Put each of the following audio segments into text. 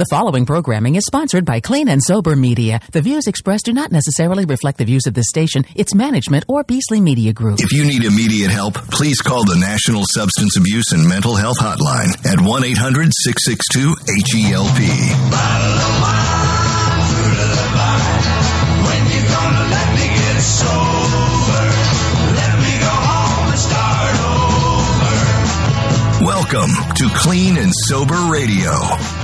The following programming is sponsored by Clean and Sober Media. The views expressed do not necessarily reflect the views of this station, its management, or Beasley Media Group. If you need immediate help, please call the National Substance Abuse and Mental Health Hotline at 1 800 662 HELP. Welcome to Clean and Sober Radio,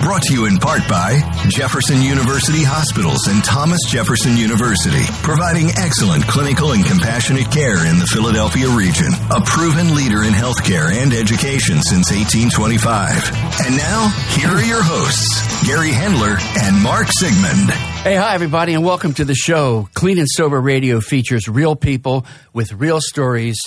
brought to you in part by Jefferson University Hospitals and Thomas Jefferson University, providing excellent clinical and compassionate care in the Philadelphia region, a proven leader in healthcare and education since 1825. And now, here are your hosts, Gary Hendler and Mark Sigmund. Hey, hi, everybody, and welcome to the show. Clean and Sober Radio features real people with real stories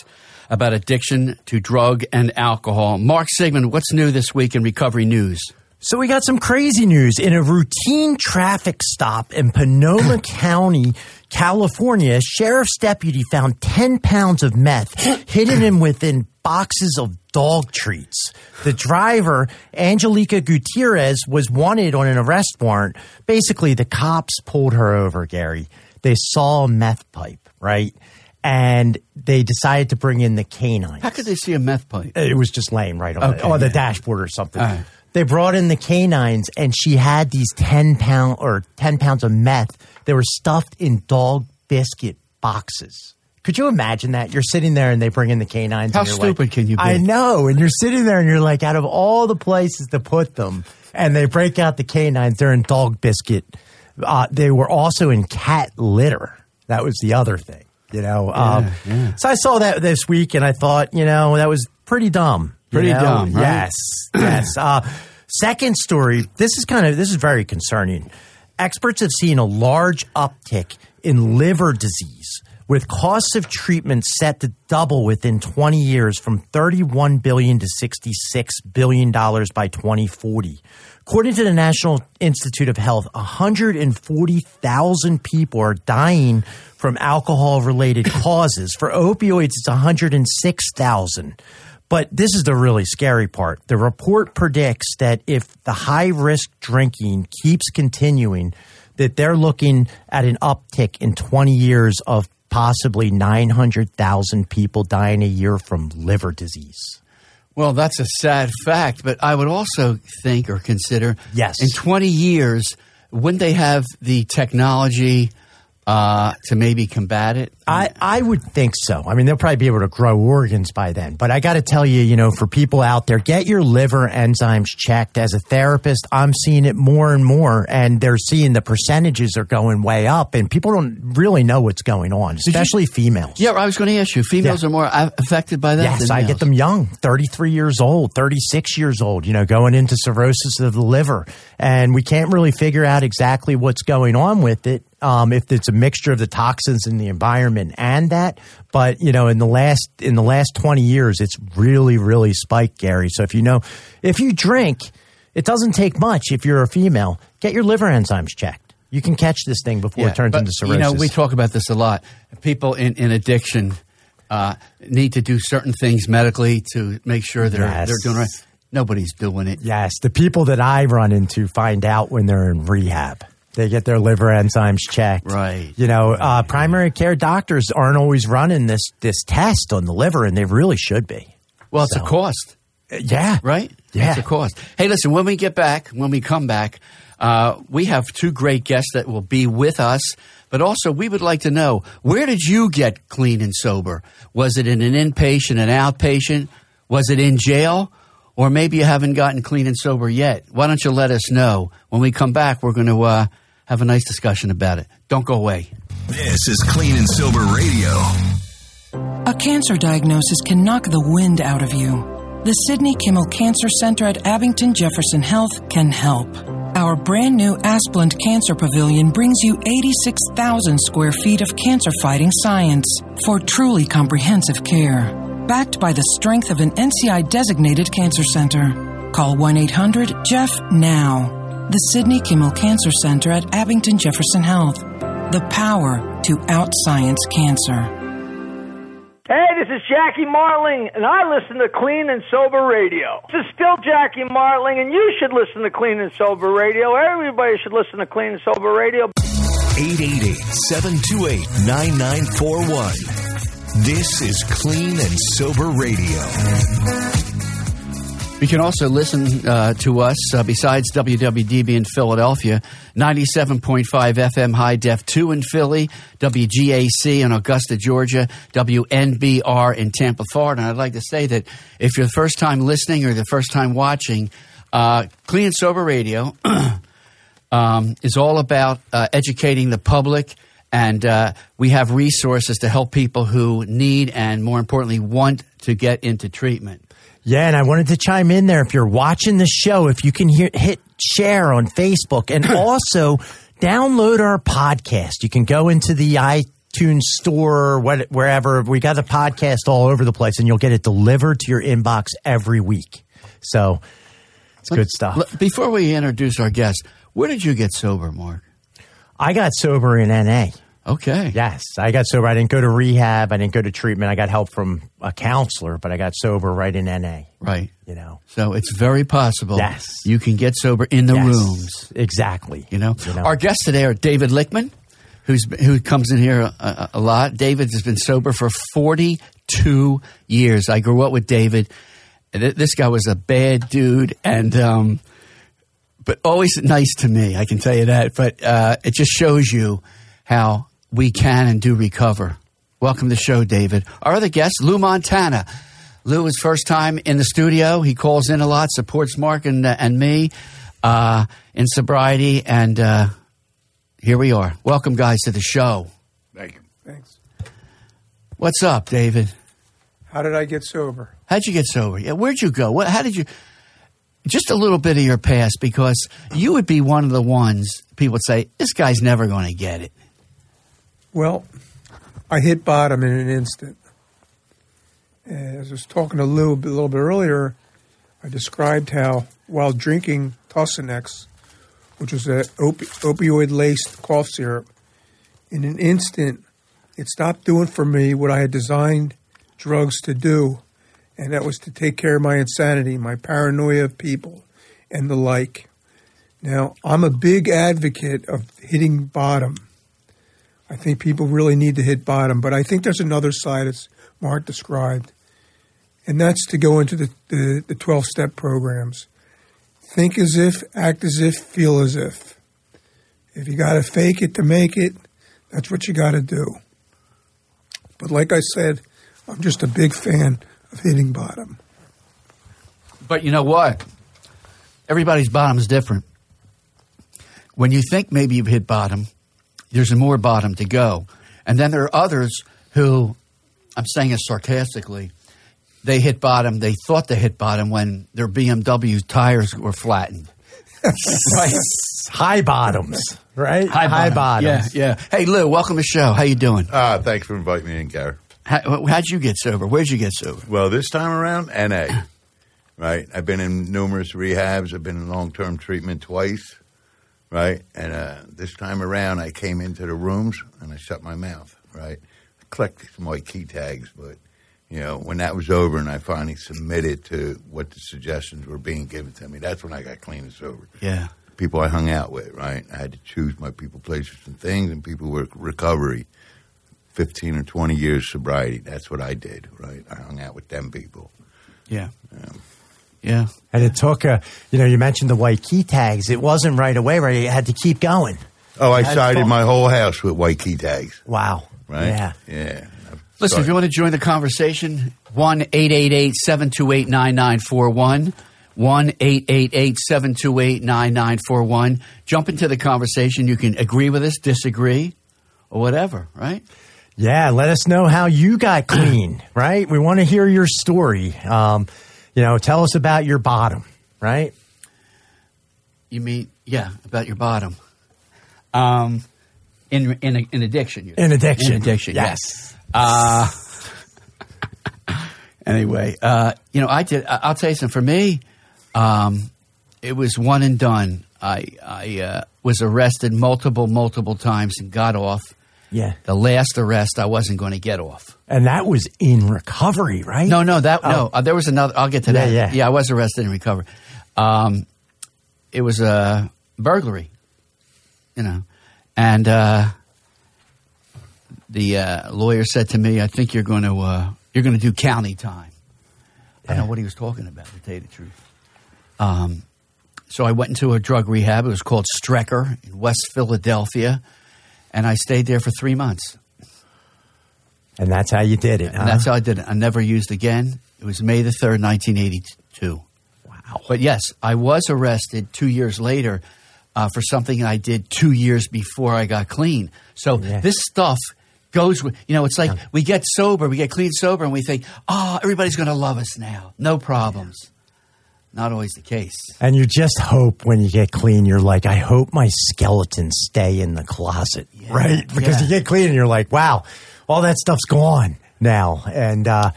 about addiction to drug and alcohol. Mark Sigmund, what's new this week in recovery news? So we got some crazy news. In a routine traffic stop in Panoma County, California, a sheriff's deputy found 10 pounds of meth hidden in within boxes of dog treats. The driver, Angelica Gutierrez, was wanted on an arrest warrant. Basically, the cops pulled her over, Gary. They saw a meth pipe, right? And they decided to bring in the canines. How could they see a meth pipe? It was just laying right on, Okay, the, on the dashboard or something. Right. They brought in the canines, and she had these ten pound or ten pounds of meth. They were stuffed in dog biscuit boxes. Could you imagine that? You're sitting there, and they bring in the canines. How and you're stupid like, can you be? I know, and you're sitting there, and you're like, out of all the places to put them, and they break out the canines. They're in dog biscuit. Uh, they were also in cat litter. That was the other thing. You know, um, yeah. so I saw that this week, and I thought, you know, that was pretty dumb. you Pretty know? dumb, right? Yes, yes. Uh, second story. This is kind of this is very concerning. Experts have seen a large uptick in liver disease, with costs of treatment set to double within 20 years, from 31 billion to 66 billion dollars by 2040. According to the National Institute of Health, 140,000 people are dying from alcohol related causes. For opioids, it's 106,000. But this is the really scary part. The report predicts that if the high risk drinking keeps continuing, that they're looking at an uptick in 20 years of possibly 900,000 people dying a year from liver disease. Well, that's a sad fact, but I would also think or consider Yes. in 20 years, wouldn't they have the technology uh, to maybe combat it? I, I would think so. I mean, they'll probably be able to grow organs by then. But I got to tell you, you know, for people out there, get your liver enzymes checked. As a therapist, I'm seeing it more and more, and they're seeing the percentages are going way up, and people don't really know what's going on, especially females. yeah, I was going to ask you. Females Yeah. are more affected by that. Yes, I males. get them young, 33 years old, 36 years old, you know, going into cirrhosis of the liver. And we can't really figure out exactly what's going on with it. Um, if it's a mixture of the toxins in the environment and that, but you know, in the last in the last twenty years, it's really, really spiked, Gary. So if you know, if you drink, it doesn't take much. If you're a female, get your liver enzymes checked. You can catch this thing before Yeah, it turns but, into cirrhosis. You know, we talk about this a lot. People in, in addiction uh, need to do certain things medically to make sure they're Yes. they're doing right. Nobody's doing it. Yes, the people that I run into find out when they're in rehab. They get their liver enzymes checked. Right. You know, uh, primary care doctors aren't always running this this test on the liver, and they really should be. Well, it's So- a cost, Uh, Yeah. right? Yeah. it's a cost. Hey, listen. When we get back, when we come back, uh, we have two great guests that will be with us. But also, we would like to know where did you get clean and sober? Was it in an inpatient, an outpatient? Was it in jail? Or maybe you haven't gotten clean and sober yet. Why don't you let us know? When we come back, we're going to uh, have a nice discussion about it. Don't go away. This is Clean and Sober Radio. A cancer diagnosis can knock the wind out of you. The Sidney Kimmel Cancer Center at Abington Jefferson Health can help. Our brand new Asplundh Cancer Pavilion brings you 86,000 square feet of cancer fighting science for truly comprehensive care. Backed by the strength of an NCI designated cancer center. Call 1 800 Jeff now. The Sidney Kimmel Cancer Center at Abington Jefferson Health. The power to outscience cancer. Hey, this is Jackie Marling, and I listen to Clean and Sober Radio. This is still Jackie Marling, and you should listen to Clean and Sober Radio. Everybody should listen to Clean and Sober Radio. 888-728-9941. This is Clean and Sober Radio. You can also listen uh, to us uh, besides WWDB in Philadelphia, 97.5 FM high def 2 in Philly, WGAC in Augusta, Georgia, WNBR in Tampa, Florida. And I'd like to say that if you're the first time listening or the first time watching, uh, Clean and Sober Radio um, is all about uh, educating the public. And uh, we have resources to help people who need and, more importantly, want to get into treatment. Yeah, and I wanted to chime in there. If you're watching the show, if you can hear, hit share on Facebook and also download our podcast. You can go into the iTunes store or what, wherever. We got the podcast all over the place and you'll get it delivered to your inbox every week. So it's good stuff. Before we introduce our guest, where did you get sober, Mark? I got sober in NA. Okay. Yes, I got sober. I didn't go to rehab. I didn't go to treatment. I got help from a counselor, but I got sober right in NA. Right. You know. So it's very possible. Yes. You can get sober in the Yes, rooms. Exactly. You know? You know. Our guests today are David Lickman, who's who comes in here a, a, a lot. David has been sober for 42 years. I grew up with David. This guy was a bad dude and um but always nice to me, I can tell you that. But uh, it just shows you how we can and do recover. Welcome to the show, David. Our other guest, Lou Montana. Lou is first time in the studio. He calls in a lot, supports Mark and, uh, and me uh, in sobriety, and uh, here we are. Welcome, guys, to the show. Thank you. Thanks. What's up, David? How did I get sober? How'd you get sober? Yeah, where'd you go? What? How did you? Just a little bit of your past, because you would be one of the ones people would say, "This guy's never going to get it." Well, I hit bottom in an instant. As I was talking to Lou a little bit earlier, I described how while drinking Tussionex, which was an opi- opioid laced cough syrup, in an instant, it stopped doing for me what I had designed drugs to do, and that was to take care of my insanity, my paranoia of people, and the like. Now, I'm a big advocate of hitting bottom. I think people really need to hit bottom, but I think there's another side, as Mark described, and that's to go into the, the, the 12 step programs. Think as if, act as if, feel as if. If you got to fake it to make it, that's what you got to do. But like I said, I'm just a big fan of hitting bottom. But you know what? Everybody's bottom is different. When you think maybe you've hit bottom, there's more bottom to go. And then there are others who, I'm saying it sarcastically, they hit bottom, they thought they hit bottom when their BMW tires were flattened. right? High bottoms, right? Yeah, bottoms. yeah. Hey, Lou, welcome to the show. How you doing? Uh, thanks for inviting me in, Gary. How, how'd you get sober? Where'd you get sober? Well, this time around, NA. Right? I've been in numerous rehabs. I've been in long term treatment twice. Right? And uh, this time around, I came into the rooms and I shut my mouth. Right? I collected some white key tags, but, you know, when that was over and I finally submitted to what the suggestions were being given to me, that's when I got clean and sober. Yeah. people I hung out with, right? I had to choose my people, places, and things, and people were recovery. 15 or 20 years sobriety. That's what I did, right? I hung out with them people. Yeah. Yeah. And it took a, you know, you mentioned the white key tags. It wasn't right away, right? You had to keep going. Oh, I sided my whole house with white key tags, Wow. right? Yeah. Yeah. Listen, if you want to join the conversation, 1 888 728 9941. 1 888 728 9941. Jump into the conversation. You can agree with us, disagree, or whatever, right? Yeah, let us know how you got clean, right? We want to hear your story. Um, you know, tell us about your bottom, right? You mean, yeah, about your bottom. Um, in, in, in addiction. you- In addiction. In addiction, Yes. yes. Uh, anyway, uh, you know, I did, I'll tell you something. For me, um, it was one and done. I, I uh, was arrested multiple, multiple times and got off. Yeah. The last arrest, I wasn't going to get off. And that was in recovery, right? No, no, that Oh. no. Uh, there was another. I'll get to Yeah, that. yeah. yeah. I was arrested and recovered. Um, it was a burglary, you know, and uh, the uh, lawyer said to me, "I think you're going to uh, you're going to do county time." I don't know what he was talking about. To tell you the truth, um, so I went into a drug rehab. It was called Strecker in West Philadelphia, and I stayed there for three months. And that's how you did it. And that's how I did it. I never used again. It was May the 3rd, 1982. Wow. But yes, I was arrested two years later uh, for something I did two years before I got clean. So Yeah. this stuff goes with, you know, it's like we get sober, we get clean sober, and we think, oh, everybody's going to love us now. No problems. Not always the case. And you just hope when you get clean, you're like, I hope my skeletons stay in the closet, right? Because yeah. you get clean and you're like, wow, all that stuff's gone now. And, uh,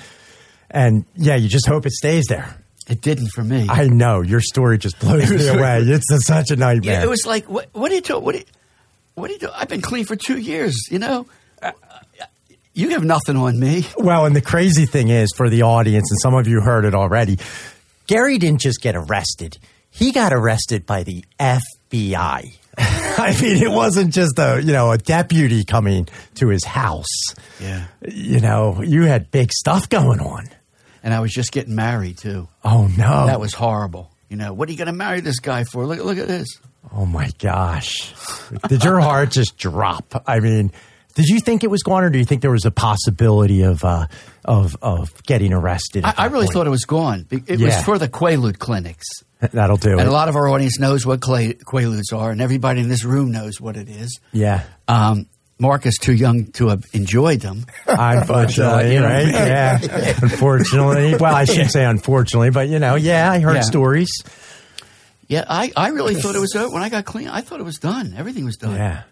and yeah, you just hope it stays there. It didn't for me. I know your story just blows me away. It's a, such a nightmare. Yeah, it was like, what, what do you do? What do you, what do you do? I've been clean for two years, you know? Uh, uh, You have nothing on me. Well, and the crazy thing is for the audience, and some of you heard it already, Gary didn't just get arrested. He got arrested by the FBI. I mean, it wasn't just a, you know, a deputy coming to his house. Yeah. You know, you had big stuff going on. And I was just getting married, too. Oh no. That was horrible. You know, what are you going to marry this guy for? Look, look at this. Oh my gosh. Did your heart just drop? I mean, did you think it was gone or do you think there was a possibility of uh of of getting arrested? I, I really point? thought it was gone. It was Yeah. for the Quaalude clinics. that'll do And it. a lot of our audience knows what Quaa- Quaaludes are, and everybody in this room knows what it is. yeah. Um, Mark is too young to have enjoyed them. Unfortunately, you know, right? Yeah. Unfortunately. Well, I shouldn't say unfortunately, but you know, yeah, I heard Yeah. stories. Yeah, I, I really thought it was over. When I got clean, I thought it was done. Everything was done. Yeah.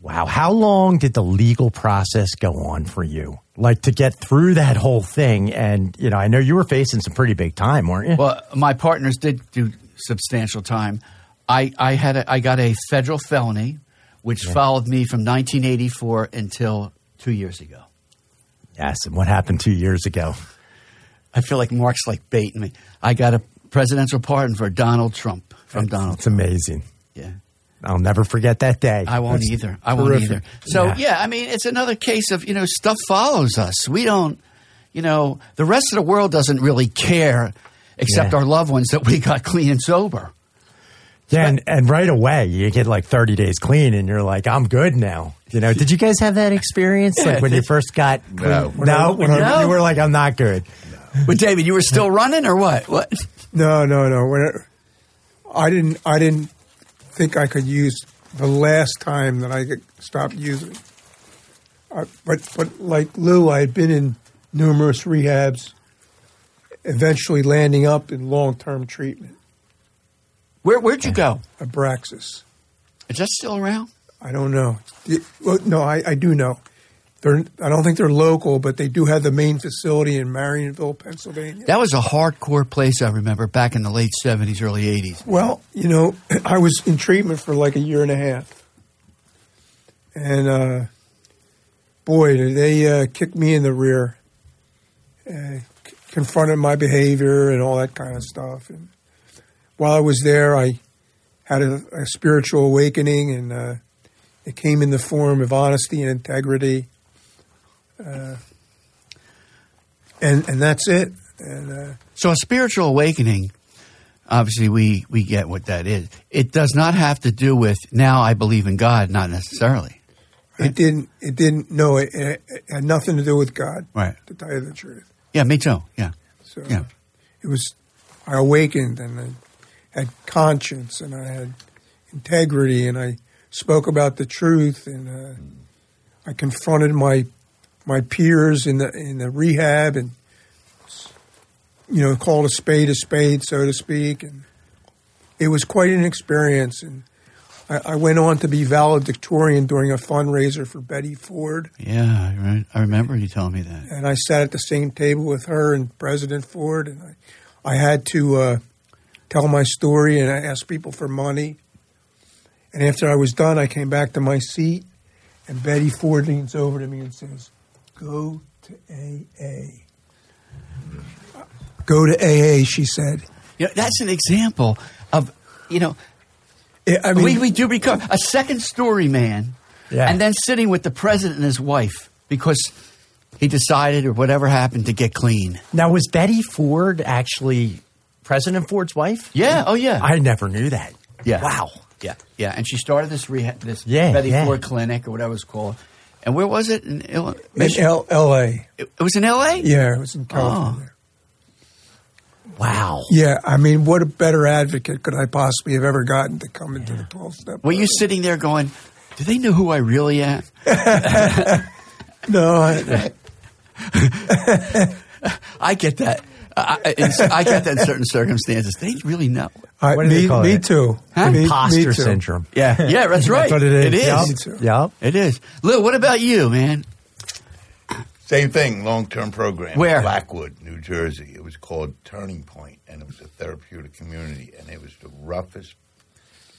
Wow. How long did the legal process go on for you? Like to get through that whole thing and, you know, I know you were facing some pretty big time, weren't you? Well, my partners did do substantial time. I, I had a, I got a federal felony, which followed me from 1984 until two years ago. yes. And what happened two years ago? I feel like Mark's like baiting me. I got a presidential pardon for Donald Trump from Donald. It's amazing. Yeah, I'll never forget that day. I won't That's either. I won't either. So Yeah. yeah. I mean, it's another case of you know stuff follows us. We don't, you know, the rest of the world doesn't really care, except Yeah. our loved ones that we got clean and sober. Yeah, and, and right away you get like 30 days clean and you're like, I'm good now. You know, did you guys have that experience? Like when you first got clean? No. No, when you, No. you were like, I'm not good. But David, you were still running or what? What? No, no, no. When it, I didn't, I didn't think I could use the last time that I could stop using. I, but, but like Lou, I had been in numerous rehabs, eventually landing up in long-term treatment. Where where'd you go? Abraxas. Is that still around? I don't know. The- well, no, I, I do know. They're, I don't think they're local, but they do have the main facility in Marienville, Pennsylvania. That was a hardcore place. I remember back in the late seventies, early eighties. Well, you know, I was in treatment for like a year and a half. And uh, boy, did they uh, kicked me in the rear, uh, c- confronted my behavior and all that kind of stuff. And while I was there, I had a, a spiritual awakening, and uh, it came in the form of honesty and integrity. Uh, and and that's it. And uh, So a spiritual awakening, obviously we, we get what that is. It does not have to do with now I believe in God, not necessarily. It didn't. It didn't. No, it, it had nothing to do with God. Right. To tell you the truth. Yeah, me too. Yeah. So Yeah. it was. I awakened and I had conscience and I had integrity and I spoke about the truth and uh, I confronted my my peers in the in the rehab and you know called a spade a spade, so to speak, and it was quite an experience and. I I went on to be valedictorian during a fundraiser for Betty Ford. Yeah, right. I remember you telling me that. and I sat at the same table with her and President Ford, and I, I had to uh, tell my story and I asked people for money. And after I was done, I came back to my seat, and Betty Ford leans over to me and says, Go to AA. Go to AA, she said. You know, that's an example of, you know, I I mean, we, we do recover a second story man, Yeah. and then sitting with the president and his wife because he decided or whatever happened to get clean. Now, was Betty Ford actually President Ford's wife? Yeah. Oh, yeah. I never knew that. Yeah. Wow. Yeah. Yeah. And she started this rehab, this Yeah, Betty yeah. Ford clinic or whatever it's called. And where was it? In, in L- LA. it, it was in L.A. Yeah, it was in oh. California. Wow. Yeah, I mean, what a better advocate could I possibly have ever gotten to come into the 12 step? Were you sitting there going, "Do they know who I really am?" No, I, I get that. I, I, get that in certain circumstances. They really know. I, What do they me, call me it? too. Huh? Me, me Imposter too. syndrome. Yeah. Yeah. That's right. That's what it is. It is. Yup. Me too. Yup. It is. Lou, what about you, man? Same thing, long term program. Where? Blackwood, New Jersey. It was called Turning Point, and it was a therapeutic community, and it was the roughest.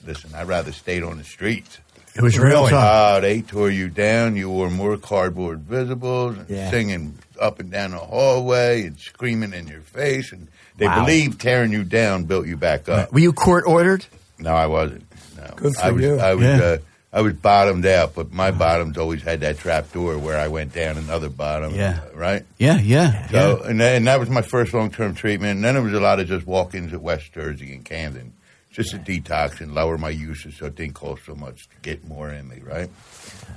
Listen, I'd rather stayed on the streets. It was real tough. Uh, they tore you down. You wore more cardboard visibles and Yeah. singing up and down the hallway and screaming in your face. And they Wow. believed tearing you down built you back up. Were you court ordered? No, I wasn't. No, Good for I was, you. I was, Yeah. uh, I was bottomed out, but my bottoms always had that trap door where I went down another bottom. Yeah. right. Yeah. Yeah. So, and, that, and that was my first long term treatment. And then there was a lot of just walk ins at West Jersey and Camden, just to detox and lower my usage so it didn't cost so much to get more in me, right?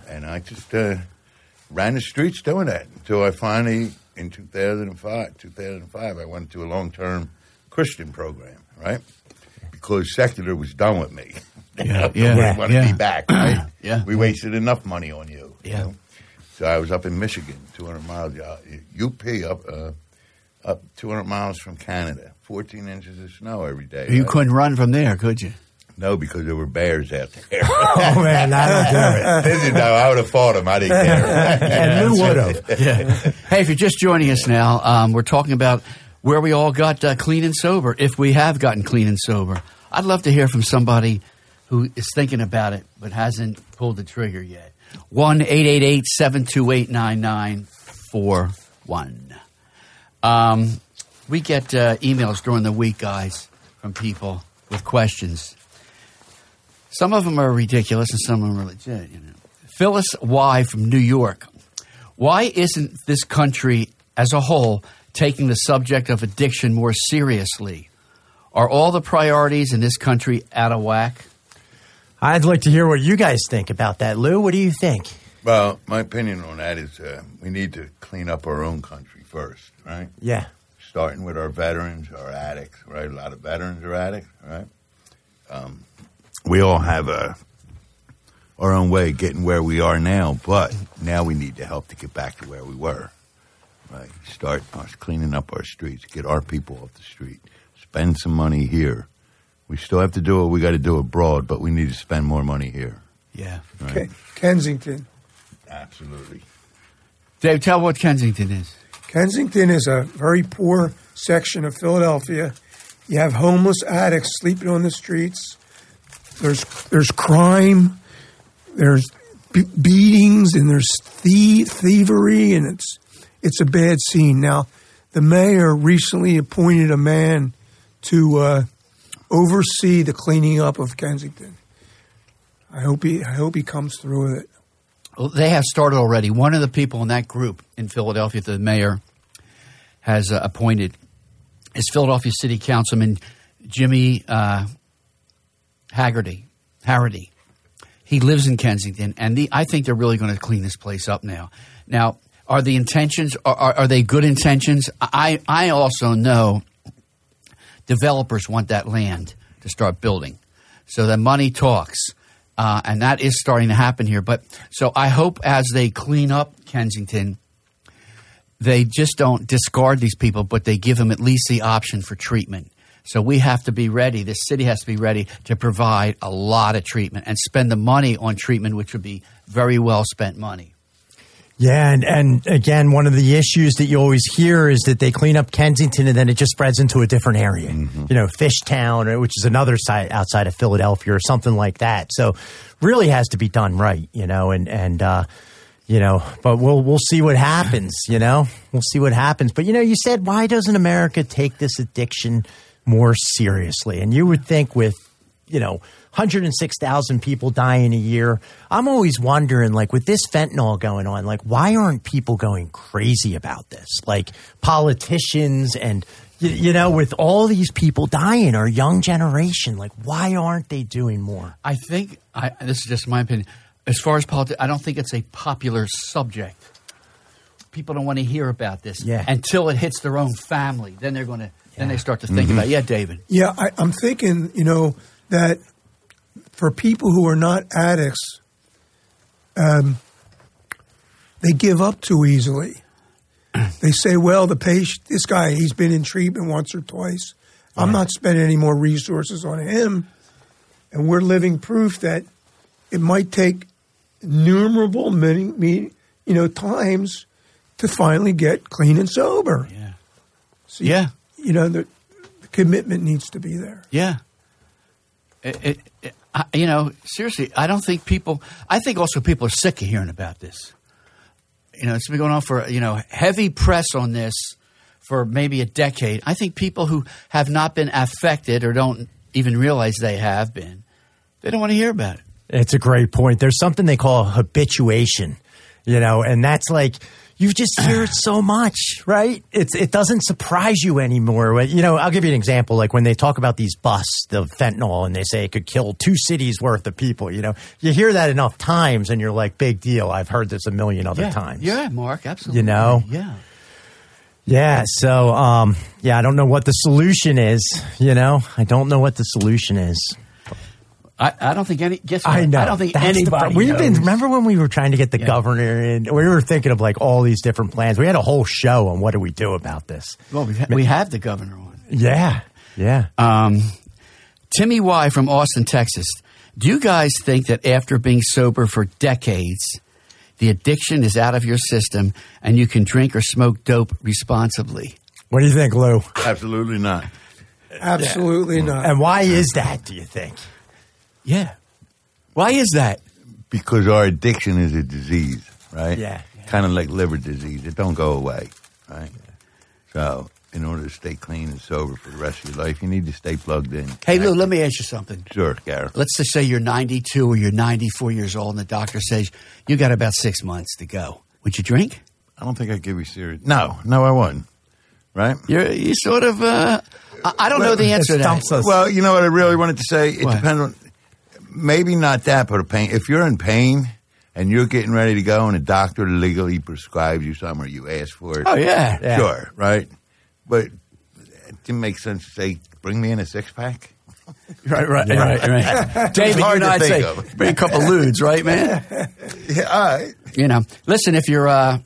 And I just uh, ran the streets doing that until I finally, in 2005, 2005, I went to a long term Christian program, right? Because secular was done with me. Yeah, yeah, wouldn't want to yeah. be back, right? Yeah. We wasted enough money on you. you Yeah. know? So I was up in Michigan, 200 miles, uh, UP, up uh, up 200 miles from Canada, 14 inches of snow every day. You right? couldn't run from there, could you? No, because there were bears out there. Oh man, that'll do it. Listen, no, I would have fought them. I didn't care. And Lou would have. Yeah. hey, if you're just joining us now, um, we're talking about where we all got uh, clean and sober, if we have gotten clean and sober. I'd love to hear from somebody who is thinking about it but hasn't pulled the trigger yet. 1 888 728 9941. Um, We get uh, emails during the week, guys, from people with questions. Some of them are ridiculous and some of them are legit. You know. Phyllis Y from New York. Why isn't this country as a whole taking the subject of addiction more seriously? Are all the priorities in this country out of whack? I'd like to hear what you guys think about that. Lou, what do you think? Well, my opinion on that is uh, we need to clean up our own country first, right? Yeah. Starting with our veterans, our addicts, right? A lot of veterans are addicts, right? Um, we all have a, our own way of getting where we are now, but now we need to help to get back to where we were, right? Start us cleaning up our streets, get our people off the street, spend some money here. We still have to do what we got to do abroad, but we need to spend more money here. Yeah. Right? Ke- Kensington. Absolutely. Dave, tell what Kensington is. Kensington is a very poor section of Philadelphia. You have homeless addicts sleeping on the streets. There's there's crime. There's be- beatings and there's thie- thievery and it's it's a bad scene. Now, the mayor recently appointed a man to uh, oversee the cleaning up of Kensington. I hope he I hope he comes through with it. They have started already. One of the people in that group in Philadelphia, the mayor has uh, appointed, is Philadelphia City Councilman Jimmy uh, Harrity. He lives in Kensington, and the, I think they're really going to clean this place up now. Now, are the intentions are, are, are they good intentions? I I also know developers want that land to start building, so the money talks, uh, and that is starting to happen here. But so I hope as they clean up Kensington, they just don't discard these people, but they give them at least the option for treatment. So we have to be ready. The city has to be ready to provide a lot of treatment and spend the money on treatment, which would be very well spent money. Yeah, and, and again, one of the issues that you always hear is that they clean up Kensington and then it just spreads into a different area. You know, Fishtown, or- which is another site outside of Philadelphia or something like that. So really has to be done right, you know, and, and, uh, you know, but we'll we'll see what happens. You know, we'll see what happens. But you know, you said why doesn't America take this addiction more seriously? And you would think with you know 106,000 people die in a year. I'm always wondering, like, with this fentanyl going on, like, why aren't people going crazy about this? Like, politicians and, you, you know, with all these people dying, our young generation, like, why aren't they doing more? I think I, this is just my opinion. As far as politics, I don't think it's a popular subject. People don't want to hear about this Yeah. until it hits their own family. Then they're going to. Then they start to think mm-hmm. about. it. Yeah, David. Yeah, I, I'm thinking, you know, that for people who are not addicts, um, they give up too easily. They say, well, the patient, this guy, he's been in treatment once or twice. I'm not spending any more resources on him. And we're living proof that it might take innumerable many, many you know, times to finally get clean and sober. Yeah. So, Yeah. You know, the, the commitment needs to be there. Yeah. It, it, it, I, you know, seriously, I don't think people. I think also people are sick of hearing about this. You know, it's been going on for you know heavy press on this for maybe a decade. I think people who have not been affected or don't even realize they have been, they don't want to hear about it. It's a great point. There's something they call habituation, you know, and that's like you just hear it so much, right? It's it doesn't surprise you anymore. You know, I'll give you an example. Like when they talk about these busts, of fentanyl, and they say it could kill two cities worth of people. You know, you hear that enough times, and you're like, big deal. I've heard this a million other times. Yeah, Mark, absolutely. You know? yeah. Yeah. So, um, yeah, I don't know what the solution is. You know, I don't know what the solution is. I, I don't think any. Guess what? I know. I don't think That's anybody. pro- We've been. Remember when we were trying to get the Yeah. governor in? We were thinking of like all these different plans. We had a whole show on what do we do about this. Well, we, ha- we have the governor on. Yeah, yeah. Um, Timmy Y from Austin, Texas. Do you guys think that after being sober for decades, the addiction is out of your system and you can drink or smoke dope responsibly? What do you think, Lou? Absolutely not. Absolutely not. And why is that? Do you think? Yeah. Why is that? Because our addiction is a disease, right? Yeah. Kind of like liver disease. It don't go away, right? So, in order to stay clean and sober for the rest of your life, you need to stay plugged in. Hey, Lou, let me ask you something. Sure, Gareth. Let's just say you're 92 or you're 94 years old and the doctor says you got about six months to go. Would you drink? I don't think I'd give you serious. No, no, I wouldn't. Right? You're you sort of. Uh, I, I don't know the answer to that. us. Well, you know what I really wanted to say? It What? depends on maybe not that, but a pain. If you're in pain and you're getting ready to go, and a doctor legally prescribes you something, or you ask for it. Oh yeah. Yeah. sure, right? But it didn't make sense to say, "Bring me in a six pack." Right, right, right, right. David, you to I'd say of. bring a couple ludes, right, man? Yeah, all right. You know, listen. If you're uh,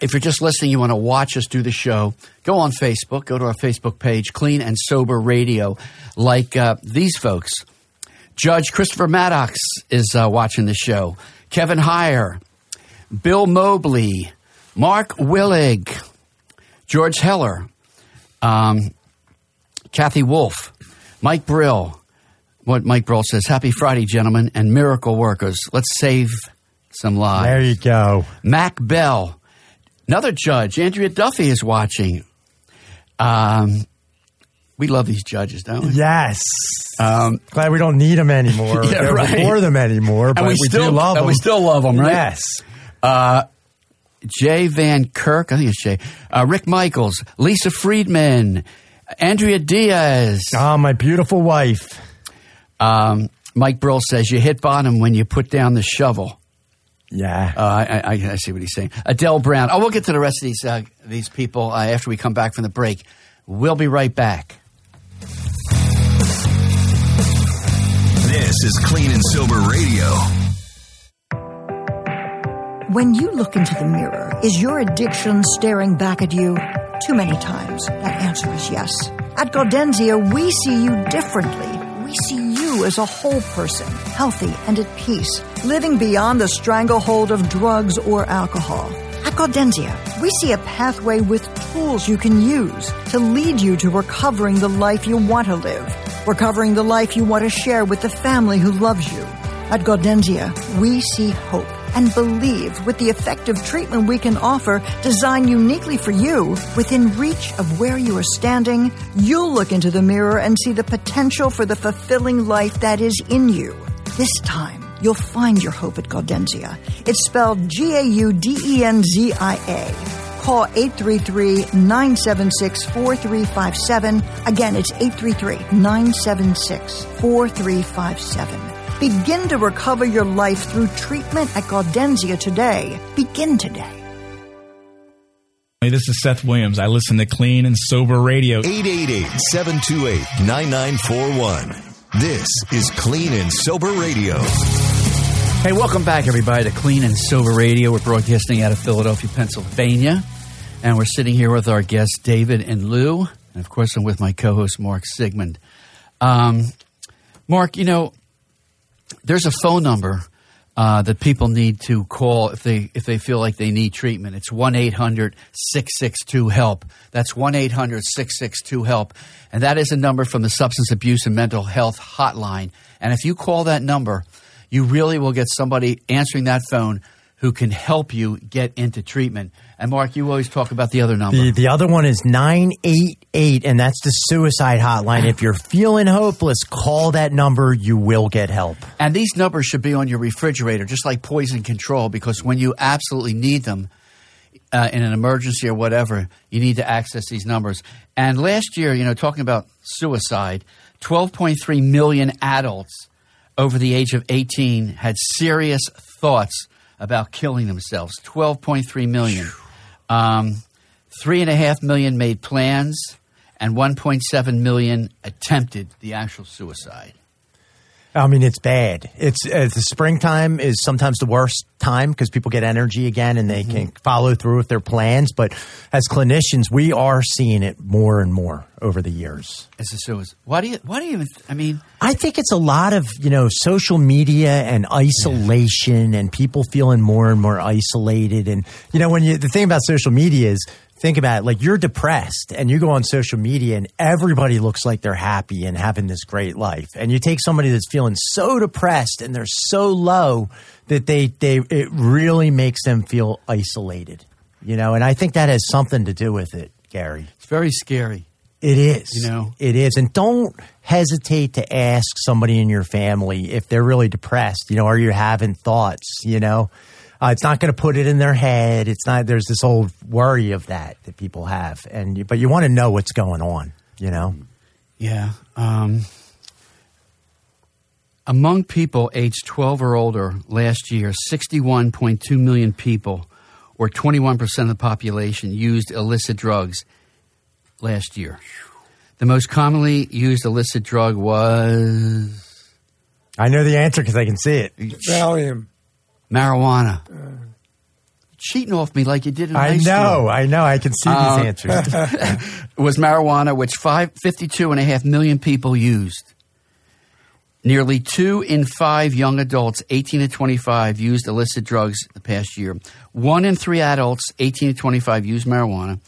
if you're just listening, you want to watch us do the show. Go on Facebook. Go to our Facebook page, Clean and Sober Radio. Like uh, these folks, Judge Christopher Maddox is uh, watching the show. Kevin Heyer, Bill Mobley, Mark Willig, George Heller, um, Kathy Wolf, Mike Brill. What Mike Brill says: Happy Friday, gentlemen, and miracle workers. Let's save some lives. There you go. Mac Bell, another judge. Andrea Duffy is watching. Um, we love these judges, don't we? Yes. Um, Glad we don't need them anymore. Yeah, or right. For them anymore, but we we, still- do love and them. we still love 'em, right? Yes. uh, Jay Van Kirk, I think it's Jay. Uh, Rick Michaels, Lisa Friedman, Andrea Diaz. Oh, my beautiful wife. Um, Mike Brill says you hit bottom when you put down the shovel. Yeah. Uh, I, I, I see what he's saying. Adele Brown. Oh, we'll get to the rest of these uh, these people uh, after we come back from the break. We'll be right back. This is Clean and Sober Radio. When you look into the mirror, is your addiction staring back at you? Too many times. That answer is yes. At Gaudenzia, we see you differently. We see you as a whole person, healthy and at peace, living beyond the stranglehold of drugs or alcohol. At Gaudenzia, we see a pathway with tools you can use to lead you to recovering the life you want to live, recovering the life you want to share with the family who loves you. At Gaudenzia, we see hope and believe with the effective treatment we can offer, designed uniquely for you, within reach of where you are standing, you'll look into the mirror and see the potential for the fulfilling life that is in you. This time, you'll find your hope at Gaudenzia. It's spelled G A U D E N Z I A. Call 833 976 4357. Again, it's 833 976 4357. Begin to recover your life through treatment at Gaudenzia today. Begin today. Hey, this is Seth Williams. I listen to Clean and Sober Radio. 888 728 9941. This is Clean and Sober Radio. Hey, welcome back, everybody, to Clean and Sober Radio. We're broadcasting out of Philadelphia, Pennsylvania. And we're sitting here with our guests, David and Lou. And of course, I'm with my co host, Mark Sigmund. Um, Mark, you know, there's a phone number uh, that people need to call if they if they feel like they need treatment. It's 1-800-662-HELP. That's 1-800-662-HELP. and that is a number from the Substance Abuse and Mental Health Hotline. And if you call that number, you really will get somebody answering that phone who can help you get into treatment. And Mark, you always talk about the other number. The, the other one is 988, and that's the suicide hotline. If you're feeling hopeless, call that number. You will get help. And these numbers should be on your refrigerator, just like poison control, because when you absolutely need them uh, in an emergency or whatever, you need to access these numbers. And last year, you know, talking about suicide, 12.3 million adults over the age of 18 had serious thoughts about killing themselves. 12.3 million. Um, three and a half million made plans, and 1.7 million attempted the actual suicide. I mean, it's bad. It's uh, the springtime is sometimes the worst time because people get energy again and they mm-hmm. can follow through with their plans. But as clinicians, we are seeing it more and more over the years. As suicide, why do you? Why do you? I mean, I think it's a lot of you know social media and isolation yeah. and people feeling more and more isolated. And you know, when you the thing about social media is think about it like you're depressed and you go on social media and everybody looks like they're happy and having this great life. And you take somebody that's feeling so depressed and they're so low that they they it really makes them feel isolated you know? And i think that has something to do with it gary. It's very scary. It is. You know? It is. And don't hesitate to ask somebody in your family if they're really depressed. You know are you having thoughts you know uh, it's not going to put it in their head. It's not. There's this old worry of that that people have, and but you want to know what's going on. You know. Yeah. Um, among people aged 12 or older last year, 61.2 million people, or 21% of the population, used illicit drugs last year. The most commonly used illicit drug was. I know the answer because I can see it. Valium marijuana. Cheating off me like you did in I high know, school. I know. I can see Um, these answers. Was marijuana, which five, 52 and a half million people used. Nearly two in five young adults, 18 to 25, used illicit drugs the past year. One in three adults, 18 to 25, used marijuana.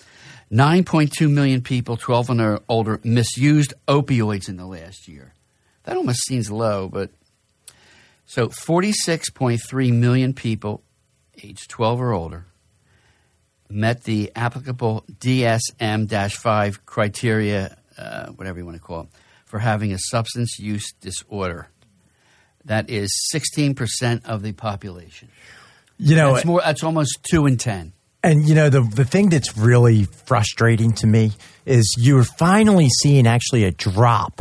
9.2 million people, 12 and older, misused opioids in the last year. That almost seems low, but so 46.3 million people aged 12 or older met the applicable DSM 5 criteria, uh, whatever you want to call it, for having a substance use disorder. That is 16% of the population. You know, that's, more, that's almost 2 in 10. And you know the the thing that's really frustrating to me is you're finally seeing actually a drop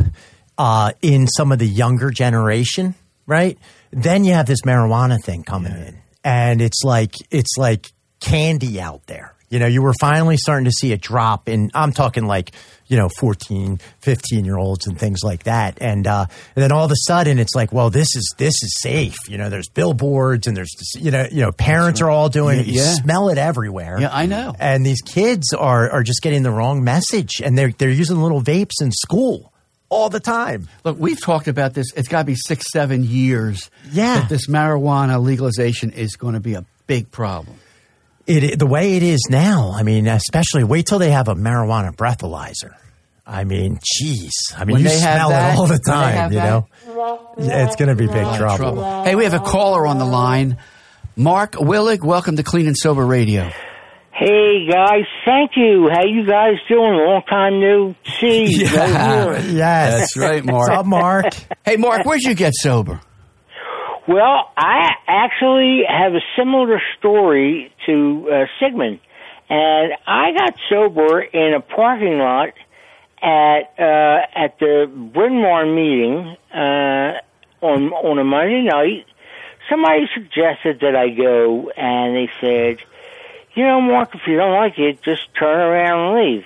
uh, in some of the younger generation, right? Then you have this marijuana thing coming yeah. in, and it's like it's like candy out there. You know, you were finally starting to see a drop in. I'm talking like you know 14 15 year olds and things like that and, uh, and then all of a sudden it's like well this is this is safe you know there's billboards and there's you know you know parents are all doing yeah, it you yeah. smell it everywhere yeah i know and these kids are are just getting the wrong message and they're they're using little vapes in school all the time. Look, we've talked about this. It's got to be six, seven years. Yeah. That this marijuana legalization is going to be a big problem. It the way it is now. I mean, especially wait till they have a marijuana breathalyzer. I mean, jeez. I mean, when you smell that, it all the time. You know, yeah, it's going to be big trouble. trouble. Hey, we have a caller on the line. Mark Willig, welcome to Clean and Sober Radio. Hey guys, thank you. How you guys doing? Long time no see. Yeah. no. Yes. That's right, Mark. What's up, Mark? Hey, Mark, where'd you get sober? Well, I actually have a similar story to uh, Sigmund, and I got sober in a parking lot at uh, at the Bryn Mawr meeting uh, on on a Monday night. Somebody suggested that I go, and they said, "You know, Mark, if you don't like it, just turn around and leave."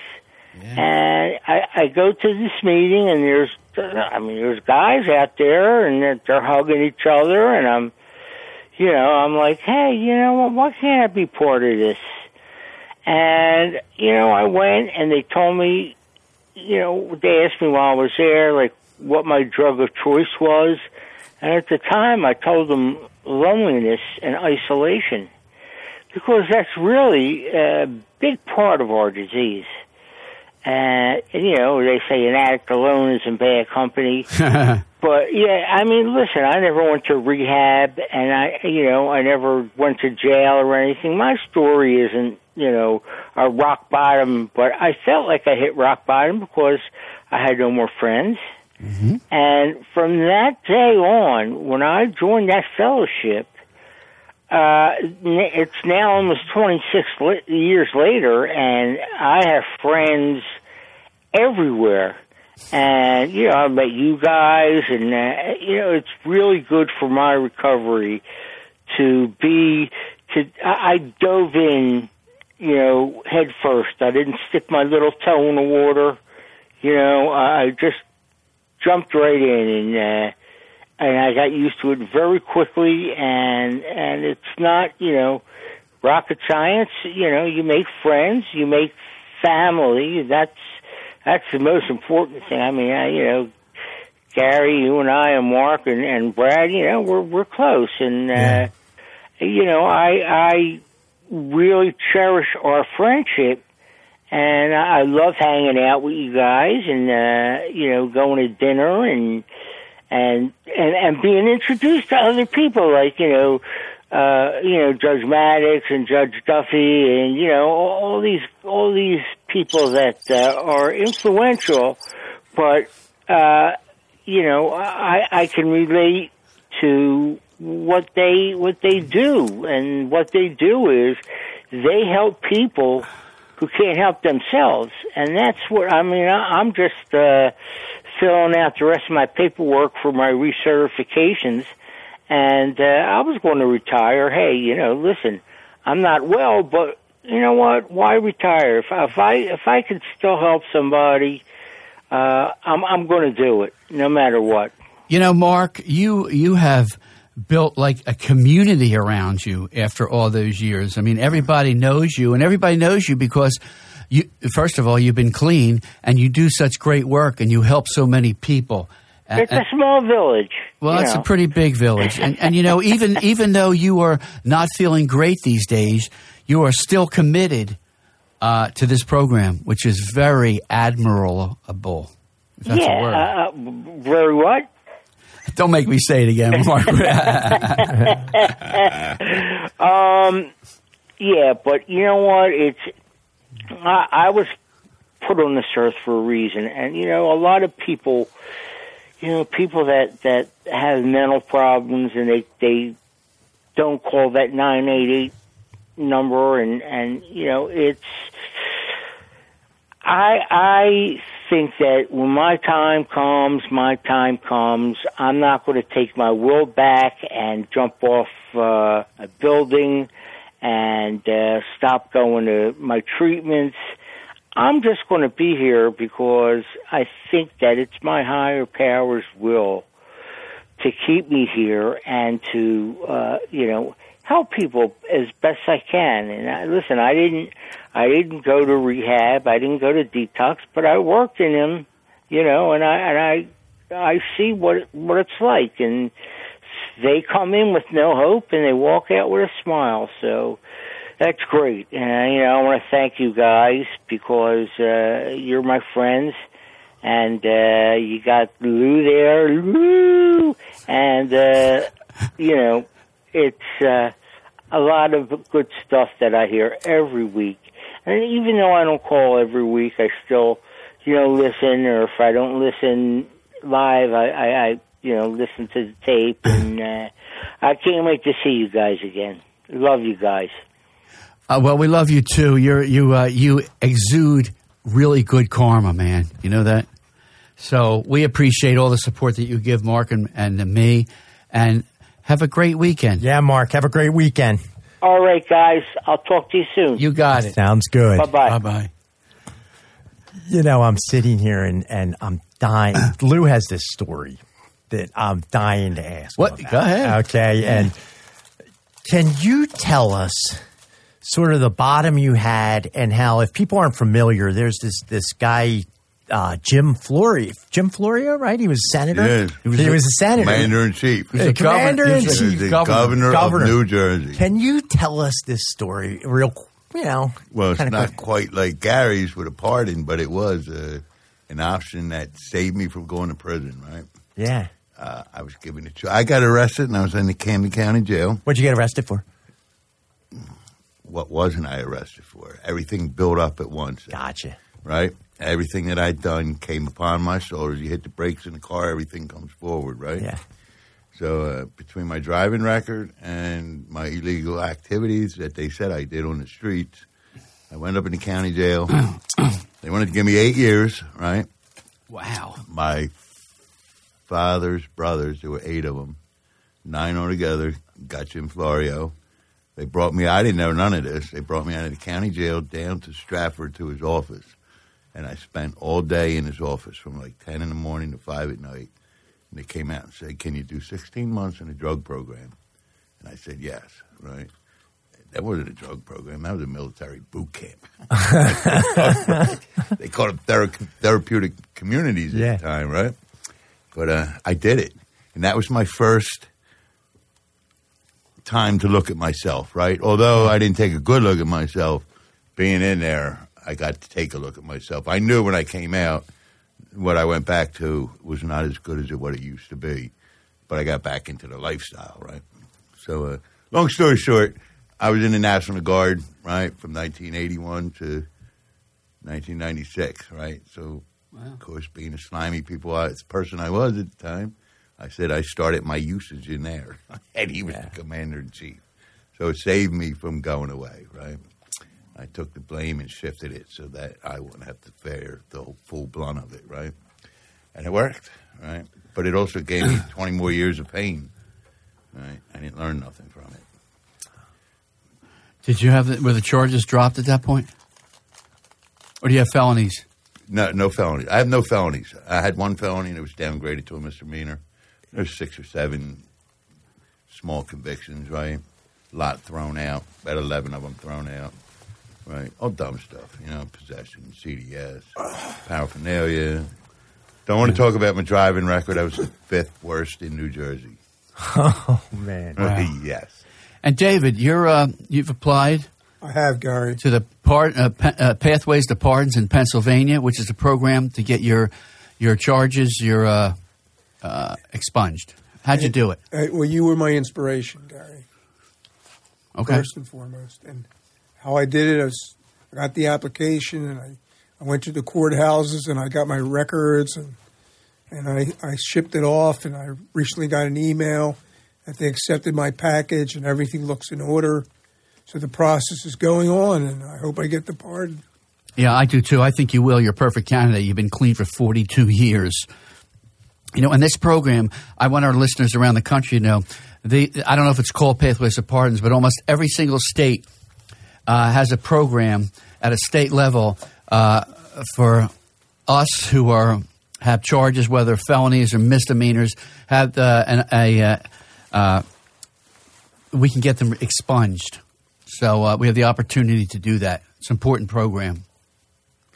And I, I go to this meeting, and there's, I mean, there's guys out there, and they're, they're hugging each other, and I'm, you know, I'm like, hey, you know what? Why can't I be part of this? And you know, I went, and they told me, you know, they asked me while I was there, like, what my drug of choice was, and at the time, I told them loneliness and isolation, because that's really a big part of our disease. Uh, and, you know, they say an addict alone is in bad company. but yeah, I mean, listen, I never went to rehab, and I, you know, I never went to jail or anything. My story isn't, you know, a rock bottom, but I felt like I hit rock bottom because I had no more friends. And from that day on, when I joined that fellowship, uh, it's now almost 26 li- years later, and I have friends everywhere. And, you know, I met you guys, and, uh, you know, it's really good for my recovery to be, to, I, I dove in, you know, head first. I didn't stick my little toe in the water. You know, I just jumped right in and, uh, and I got used to it very quickly and and it's not you know rocket science. You know you make friends you make family. That's that's the most important thing. I mean I, you know Gary you and I and Mark and and Brad you know we're we're close. And uh you know I I really cherish our friendship and I I love hanging out with you guys and uh you know going to dinner and and and and being introduced to other people like you know uh you know Judge Maddox and Judge Duffy and you know all, all these all these people that uh, are influential but uh you know I I can relate to what they what they do. And what they do is they help people who can't help themselves. And that's what I mean I, I'm just uh filling out the rest of my paperwork for my recertifications and uh, I was going to retire. Hey you know listen I'm not well but you know what? Why retire? If if I if I could still help somebody uh I'm I'm going to do it no matter what. You know, Mark, you you have built like a community around you after all those years. I mean, everybody knows you, and everybody knows you because you. First of all, you've been clean, and you do such great work, and you help so many people. And- it's a small village well, it's know. a pretty big village, and and you know, even even though you are not feeling great these days, you are still committed uh, to this program, which is very admirable. If that's a word. yeah uh, uh, very what Don't make me say it again, Mark. um, yeah, but you know what? It's I, I was put on this earth for a reason, and you know, a lot of people, you know, people that that have mental problems and they they don't call that nine eight eight number, and and you know, it's I I think that when my time comes, my time comes. I'm not going to take my will back and jump off uh, a building and uh, stop going to my treatments. I'm just going to be here because I think that it's my higher power's will to keep me here and to uh, you know help people as best I can. And I, listen, I didn't I didn't go to rehab, I didn't go to detox, but I worked in them, you know, and I and I I see what what it's like and they come in with no hope and they walk out with a smile. So that's great. And you know, I want to thank you guys because uh you're my friends and uh you got Lou there, Lou, and uh you know, it's uh a lot of good stuff that I hear every week. And even though I don't call every week, I still, you know, listen. Or if I don't listen live, I, I, I you know, listen to the tape. And uh, I can't wait to see you guys again. Love you guys. Uh, well, we love you too. You're you uh, you exude really good karma, man. You know that. So we appreciate all the support that you give Mark and, and me, and have a great weekend. Yeah, Mark, have a great weekend. All right, guys. I'll talk to you soon. You got it. Sounds good. Bye bye. Bye bye. You know, I'm sitting here and, and I'm dying. Lou has this story that I'm dying to ask. What? about. Go ahead. Okay. And can you tell us sort of the bottom you had and how, if people aren't familiar, there's this, this guy, uh, Jim Florio. Jim Florio, right? He was a senator. Yes. He was, a, senator. Commander in chief. He was a commander in He was a chief. The governor. governor, Governor. of New Jersey. Can you tell us this story real, qu- you know? Well, it's not quick? quite like Gary's with a pardon, but it was uh, an option that saved me from going to prison. Right? Yeah. Uh, I was given a choice. I got arrested, and I was in the Camden County Jail. What'd you get arrested for? What wasn't I arrested for? Everything built up at once. Gotcha. Right? Everything that I'd done came upon my shoulders. You hit the brakes in the car, everything comes forward. Right? Yeah. So uh, between my driving record and my illegal activities that they said I did on the streets, I went up in the county jail. they wanted to give me eight years, right? Wow. My father's brothers, there were eight of them, nine altogether, got Jim Florio. They brought me, I didn't know none of this. They brought me out of the county jail down to Stratford to his office. And I spent all day in his office from like 10 in the morning to 5 at night. And they came out and said, Can you do 16 months in a drug program? And I said, Yes, right? That wasn't a drug program. That was a military boot camp. they called them thera- therapeutic communities at Yeah. the time, right? But uh, I did it. And that was my first time to look at myself, right? Although I didn't take a good look at myself, being in there, I got to take a look at myself. I knew when I came out, what I went back to was not as good as it, what it used to be. But I got back into the lifestyle, right? So, uh, long story short, I was in the National Guard, right, from 1981 to 1996, right? So, of course, being a slimy people, I, person I was at the time, I said I started my usage in there, and he was the commander in chief. So it saved me from going away, right? I took the blame and shifted it so that I wouldn't have to bear the whole full blunt of it, right? And it worked, right? But it also gave me 20 more years of pain, right? I didn't learn nothing from it. Did you have the, were the charges dropped at that point, or do you have felonies? No, no felonies. I have no felonies. I had one felony and it was downgraded to a misdemeanor. There's six or seven small convictions, right? A lot thrown out. About 11 of them thrown out, right? All dumb stuff, you know, possession, CDS, paraphernalia. Don't want to talk about my driving record. I was the fifth worst in New Jersey. Oh, man. yes. And David, you're uh, you've applied I have, Gary. to the part, uh, pa- uh, Pathways to Pardons in Pennsylvania, which is a program to get your your charges your uh, expunged. How'd you do it? Uh, well, you were my inspiration, Gary. Okay. First and foremost, and how I did it, I, was, I got the application, and I, I went to the courthouses, and I got my records, and and I, I shipped it off, and I recently got an email that they accepted my package, and everything looks in order. So the process is going on, and I hope I get the pardon. Yeah, I do too. I think you will. You're a perfect candidate. You've been clean for 42 years. You know, in this program, I want our listeners around the country to know. The, I don't know if it's called Pathways of Pardons, but almost every single state uh, has a program at a state level uh, for us who are have charges, whether felonies or misdemeanors, have uh, an, a uh, uh, we can get them expunged. So uh, we have the opportunity to do that. It's an important program.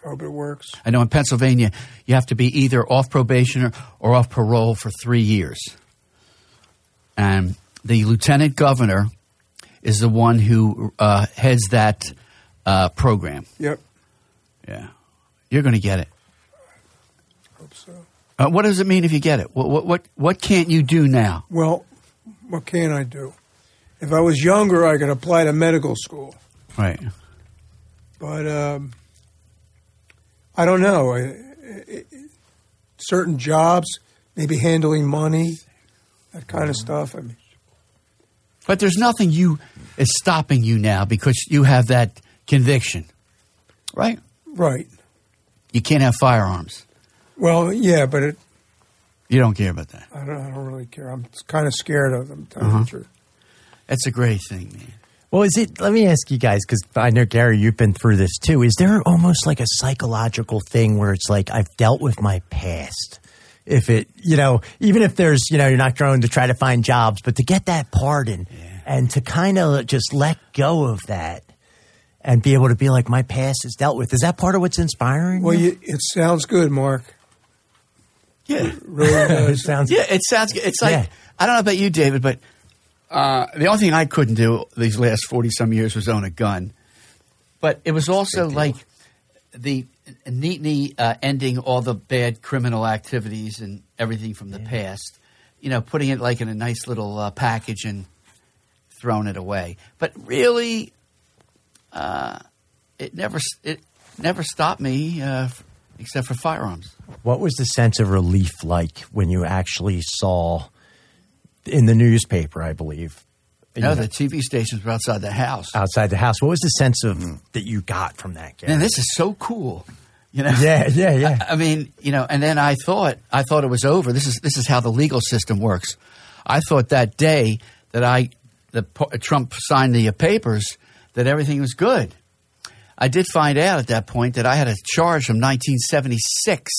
Hope it works. I know in Pennsylvania, you have to be either off probation or, or off parole for three years. And the lieutenant governor is the one who uh, heads that uh, program. Yep, Yeah. You're going to get it. hope so. Uh, what does it mean if you get it? What, what, what, what can't you do now? Well, what can I do? If I was younger, I could apply to medical school. Right. But um, I don't know. I, I- certain jobs, maybe handling money, that kind of stuff. I mean, But there's nothing you is stopping you now because you have that conviction, right? right. You can't have firearms. Well, yeah, but it, You don't care about that. I, don't, I don't really care. I'm kind of scared of them. Tell Uh-huh. the truth. That's a great thing, man. Well, is it? Let me ask you guys because I know Gary, you've been through this too. Is there almost like a psychological thing where it's like I've dealt with my past? If it, you know, even if there's, you know, you're not going to try to find jobs, but to get that pardon and to kind of just let go of that and be able to be like, my past is dealt with. Is that part of what's inspiring? Well, you? you, it sounds good, Mark. Yeah. Really it sounds. Yeah, it sounds. Good. It's like Yeah. I don't know about you, David, but uh, the only thing I couldn't do these last forty some years was own a gun. But it was also like the neatly uh, ending all the bad criminal activities and everything from the past. You know, putting it like in a nice little uh, package and throwing it away. But really, uh, it never it never stopped me uh, except for firearms. What was the sense of relief like when you actually saw in the newspaper? I believe. No, the TV stations were outside the house. outside the house. What was the sense of mm-hmm. that you got from that? Gary? Man, this is so cool. You know? Yeah, yeah, yeah. I, I mean, you know, and then I thought I thought it was over. This is this is how the legal system works. I thought that day that I the Trump signed the papers that everything was good. I did find out at that point that I had a charge from 1976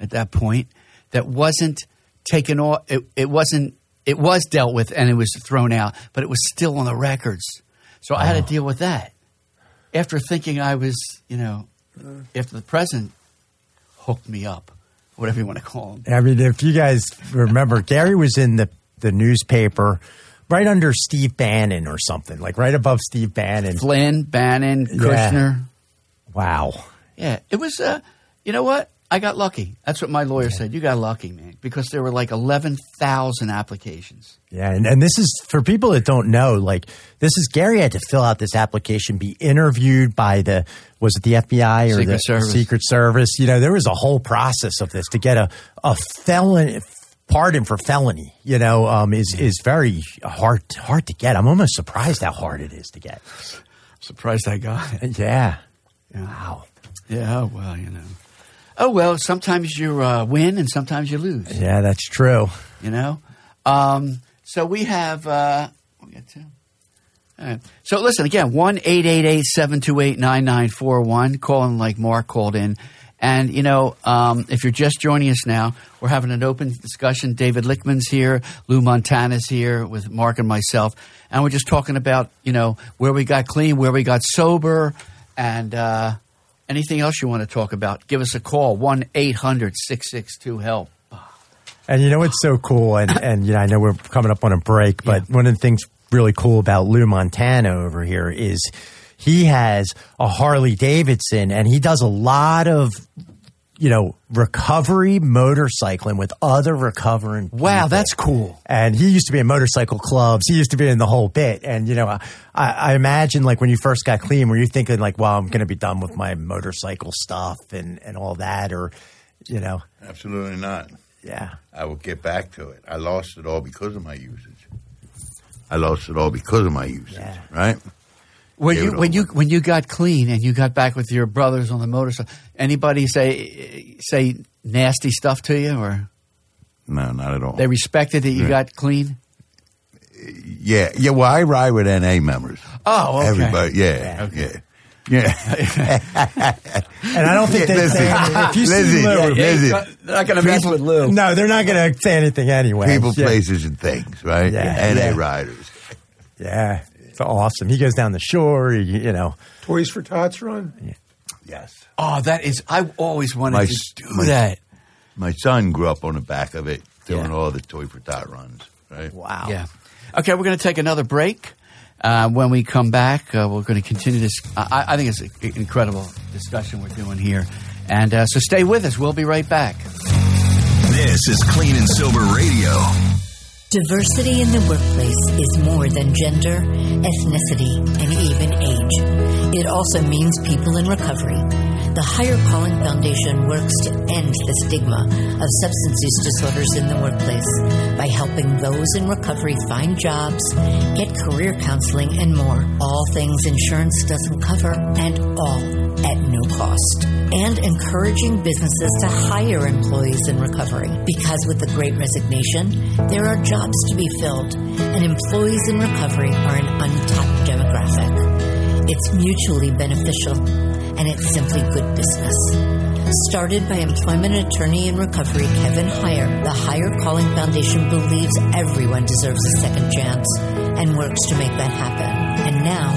at that point that wasn't taken off. It, it wasn't. It was dealt with and it was thrown out, but it was still on the records. So I had to deal with that. After thinking I was, you know, after the president hooked me up, whatever you want to call him. I mean, if you guys remember, Gary was in the, the newspaper right under Steve Bannon or something, like right above Steve Bannon. Flynn, Bannon, Yeah. Kushner. Wow. Yeah, it was. Uh, you know what? I got lucky. That's what my lawyer said. You got lucky, man, because there were like eleven thousand applications. Yeah, and, and this is for people that don't know. Like, this is Gary had to fill out this application, be interviewed by the was it the FBI or Secret the Service. Secret Service. You know, there was a whole process of this to get a a felon pardon for felony. You know, um, is is very hard hard to get. I'm almost surprised how hard it is to get. Surprised I got it. Yeah. Wow. Yeah. Well, you know. Oh well. Sometimes you uh, win and sometimes you lose. Yeah, that's true. You know. Um, so we have. Uh, we got two. All right. So listen again, one eight eight eight seven two eight nine nine four one. Calling like Mark called in, and you know, um, if you're just joining us now, we're having an open discussion. David Lickman's here, Lou Montana's here with Mark and myself, and we're just talking about you know where we got clean, where we got sober, and uh, anything else you want to talk about. Give us a call 1 800 662 HELP. And you know what's so cool, and, and you know I know we're coming up on a break, but one of the things really cool about Lou Montana over here is he has a Harley Davidson, and he does a lot of you know recovery motorcycling with other recovering. Wow, people. that's cool. And he used to be in motorcycle clubs. He used to be in the whole bit. And you know, I, I imagine like when you first got clean, were you thinking like, "Well, I'm going to be done with my motorcycle stuff and and all that," or you know, Absolutely not. yeah. I will get back to it. I lost it all because of my usage. I lost it all because of my usage, right? When you when you when you got clean and you got back with your brothers on the motorcycle, anybody say say nasty stuff to you, or No, not at all. they respected that you Yeah. got clean? yeah, yeah. Well, I ride with NA members. Oh, okay. Everybody, yeah, yeah. Yeah. And I don't think Yeah, they listen, say if you listen, see Lou, yeah, listen. They're not going to mess with Lou. no, they're not going to say anything anyway. People, Yeah. places, and things, right? Yeah, NA yeah. riders. Yeah, it's awesome. He goes down the shore. He, you know, Toys for Tots run. Yes. Oh, that is. I always wanted My to do my- that. My son grew up on the back of it, doing Yeah. all the toy for tot runs, right? wow. Yeah. Okay, we're going to take another break. Uh, when we come back, uh, we're going to continue this. I, I think it's an incredible discussion we're doing here. And uh, so stay with us. We'll be right back. This is Clean and Sober Radio. Diversity in the workplace is more than gender, ethnicity, and even age. It also means people in recovery. The Hyer Calling Foundation works to end the stigma of substance use disorders in the workplace by helping those in recovery find jobs, get career counseling, and more. All things insurance doesn't cover, and all at no cost. And encouraging businesses to hire employees in recovery because with the great resignation, there are jobs to be filled, and employees in recovery are an untapped demographic. It's mutually beneficial, and it's simply good business. Started by employment attorney in recovery Kevin Hyer, the Hyer Calling Foundation believes everyone deserves a second chance and works to make that happen. And now,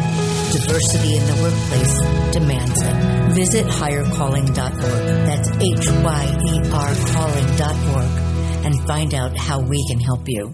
diversity in the workplace demands it. Visit hyercalling.org. That's H Y E R calling.org and find out how we can help you.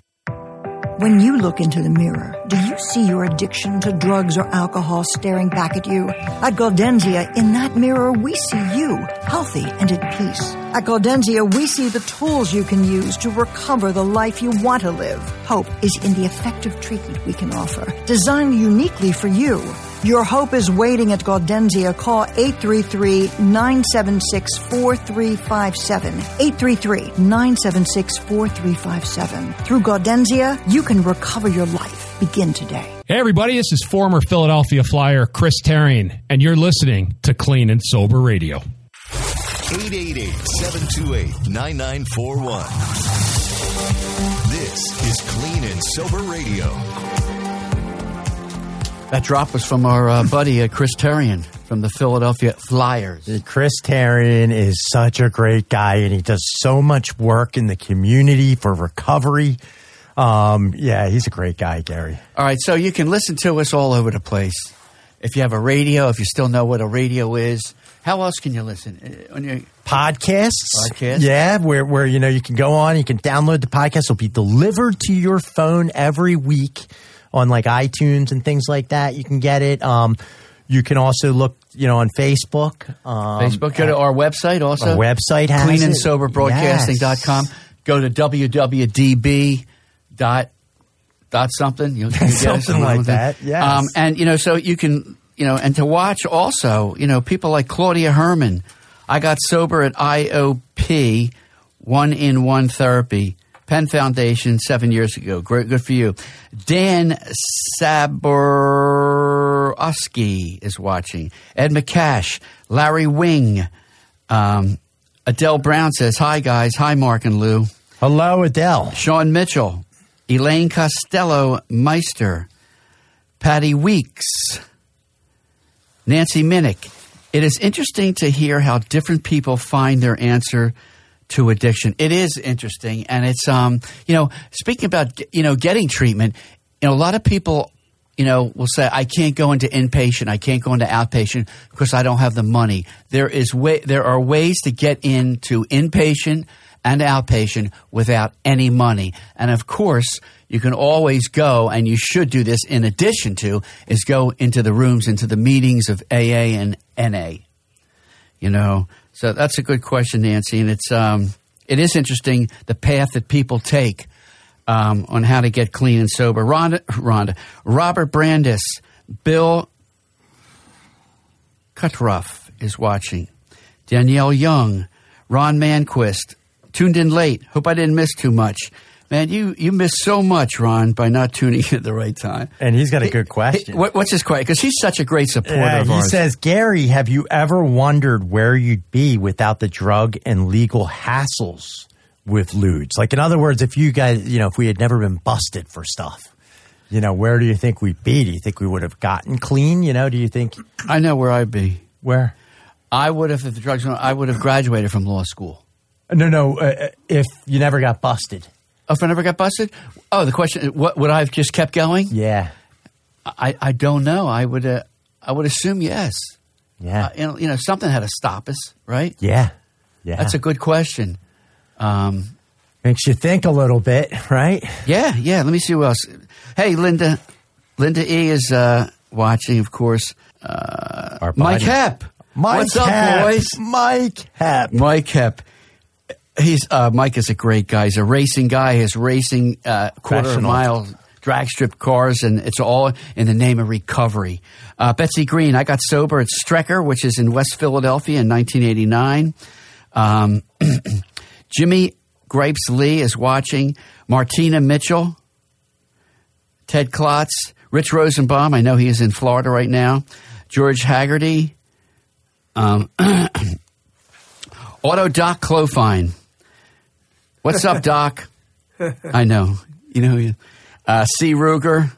When you look into the mirror, do you see your addiction to drugs or alcohol staring back at you? At Gaudenzia, in that mirror, we see you, healthy and at peace. At Gaudenzia, we see the tools you can use to recover the life you want to live. Hope is in the effective treatment we can offer, designed uniquely for you. Your hope is waiting at Gaudenzia. Call 833-976-4357. 833-976-4357. Through Gaudenzia, you can recover your life. Begin today. Hey, everybody, this is former Philadelphia Flyer Chris Therien, and you're listening to Clean and Sober Radio. 888-728-9941. This is Clean and Sober Radio. That drop was from our uh, buddy uh, Chris Therien from the Philadelphia Flyers. Chris Therien is such a great guy, and he does so much work in the community for recovery. Um, yeah, he's a great guy, Gary. All right, so you can listen to us all over the place. If you have a radio, if you still know what a radio is, how else can you listen? Uh, On your Podcasts, Podcasts? yeah, where where you know you can go on, you can download the podcast. It'll be delivered to your phone every week on like iTunes and things like that. You can get it. Um, you can also look, you know, on Facebook. Um, Facebook, go to our website also. Our website has Clean and it. Sober Broadcasting.com. Go to www dot dot something. You, you get Something like that, yes. Um, and you know, so you can you know, and to watch also, you know, people like Claudia Herman. I got sober at IOP, one in one therapy. Penn Foundation seven years ago. Great, good for you. Dan Saborowski is watching. Ed McCash, Larry Wing, um, Adele Brown says, "Hi guys, hi Mark and Lou." Hello, Adele. Sean Mitchell, Elaine Costello Meister, Patty Weeks, Nancy Minnick. It is interesting to hear how different people find their answer to addiction. It is interesting, and it's um, you know, speaking about you know getting treatment, you know, a lot of people, you know, will say, "I can't go into inpatient, I can't go into outpatient because I don't have the money." There is way, there are ways to get into inpatient and outpatient without any money, and of course. You can always go, and you should do this in addition to, is go into the rooms, into the meetings of AA and NA. You know, so that's a good question, Nancy, and it's um, it is interesting the path that people take um, on how to get clean and sober. Rhonda, Rhonda, Robert Brandis, Bill Cutruff is watching. Danielle Young, Ron Manquist, tuned in late. Hope I didn't miss too much. Man, you, you missed so much, Ron, by not tuning in at the right time. And he's got a good question. What, what's his question? Because he's such a great supporter Yeah, he ours. says, Gary, have you ever wondered where you'd be without the drug and legal hassles with ludes? Like, in other words, if you guys, you know, if we had never been busted for stuff, you know, where do you think we'd be? Do you think we would have gotten clean? You know, do you think? I know where I'd be. Where? I would have, if the drugs, were- I would have graduated from law school. No, no. Uh, if you never got busted. If I never got busted? Oh, the question: What would I have just kept going? Yeah. I, I don't know. I would uh, I would assume yes. Yeah. Uh, you, know, you know, something had to stop us, right? Yeah. Yeah. That's a good question. Um, Makes you think a little bit, right? yeah, yeah. Let me see who else. Hey, Linda. Linda E is uh, watching, of course. Uh, Our Mike. Hepp. Mike What's up, boys? Mike Hepp. Mike Hepp. He's uh, Mike is a great guy. He's a racing guy. He's racing uh, quarter mile drag strip cars, and it's all in the name of recovery. Uh, Betsy Green, I got sober at Strecker, which is in West Philadelphia in 1989. Um, Jimmy Gripes Lee is watching. Martina Mitchell, Ted Klotz, Rich Rosenbaum. I know he is in Florida right now. George Haggerty. Um, Auto Doc Clofine. What's up, Doc? I know. You know, uh, C. Ruger.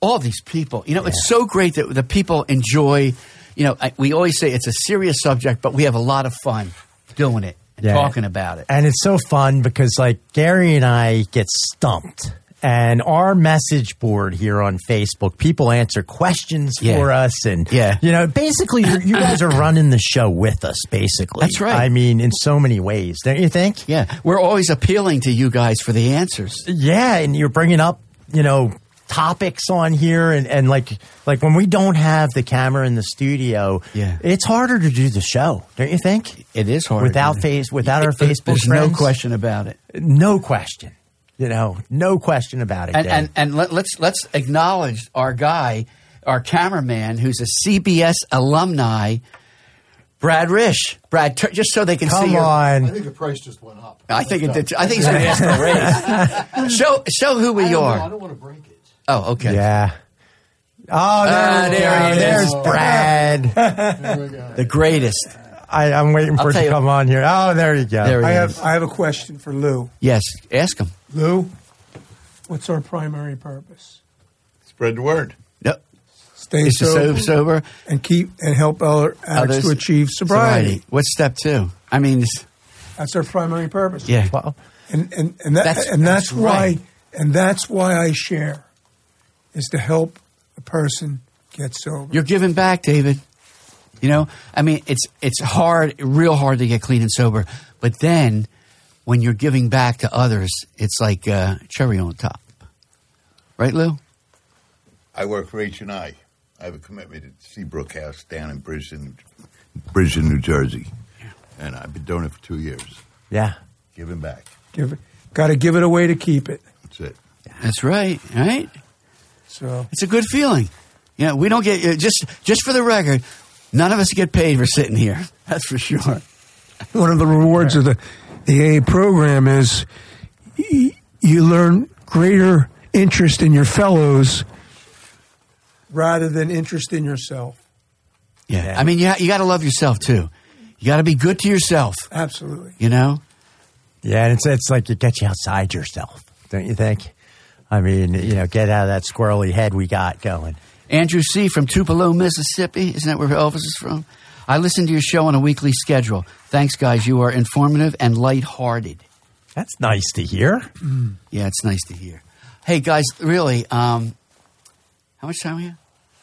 All these people. You know, it's so great that the people enjoy. You know, I, we always say it's a serious subject, but we have a lot of fun doing it and Yeah. talking about it. And it's so fun because like Gary and I get stumped. And our message board here on Facebook, people answer questions Yeah. for us, and Yeah. you know, basically, you're, guys are running the show with us. Basically, That's right. I mean, in so many ways, don't you think? Yeah, we're always appealing to you guys for the answers. Yeah, and you're bringing up, you know, topics on here, and, and like like when we don't have the camera in the studio, Yeah. it's harder to do the show, don't you think? It is hard without face without our Facebook. There's friends. no question about it. no question. You know, no question about it. And Dave. and, and let, let's let's acknowledge our guy, our cameraman, who's a CBS alumni, Brad Rish. Brad, tur- just so they can Come see. your- on. I think the price just went up. I think it did. I think he's going to ask for a raise. show show who we I don't know, are. I don't want to break it. Oh, okay. Yeah. Oh, there, Ah, there yeah, he is. there's Brad. There. The greatest. I, I'm waiting I'll for it tell to you- come on here. Oh, there you go. There he I is. have I have a question for Lou. Yes, ask him. Lou, what's our primary purpose? Spread the word. Yep. Stay is sober, sober. and keep and help other addicts Others- to achieve sobriety. What's step two? I mean, That's our primary purpose. yeah. Well, and and and, that, That's- and that's, that's why right. and that's why I share is to help a person get sober. You're giving back, David. You know, I mean, it's it's hard, real hard to get clean and sober. But then, when you're giving back to others, it's like uh, cherry on top, right, Lou? I work for H and I. I have a commitment at Seabrook House down in Bridgeton, Bridgeton, New Jersey, and I've been doing it for two years. yeah. Giving back. Give it, got to give it away to keep it. That's it. That's right, right. So It's a good feeling. You know, we don't get uh, just just for the record. None of us get paid for sitting here. That's for sure. one of the rewards of the the AA program is y- you learn greater interest in your fellows rather than interest in yourself. Yeah, I mean, yeah, you got to love yourself too. You got to be good to yourself. Absolutely. You know, Yeah, and it's it's like it gets you outside yourself, don't you think? I mean, you know, get out of that squirrely head we got going. Andrew C. from Tupelo, Mississippi. Isn't that where Elvis is from? I listen to your show on a weekly schedule. Thanks, guys. You are informative and lighthearted. That's nice to hear. Yeah, it's nice to hear. Hey, guys, really, um, how much time we have?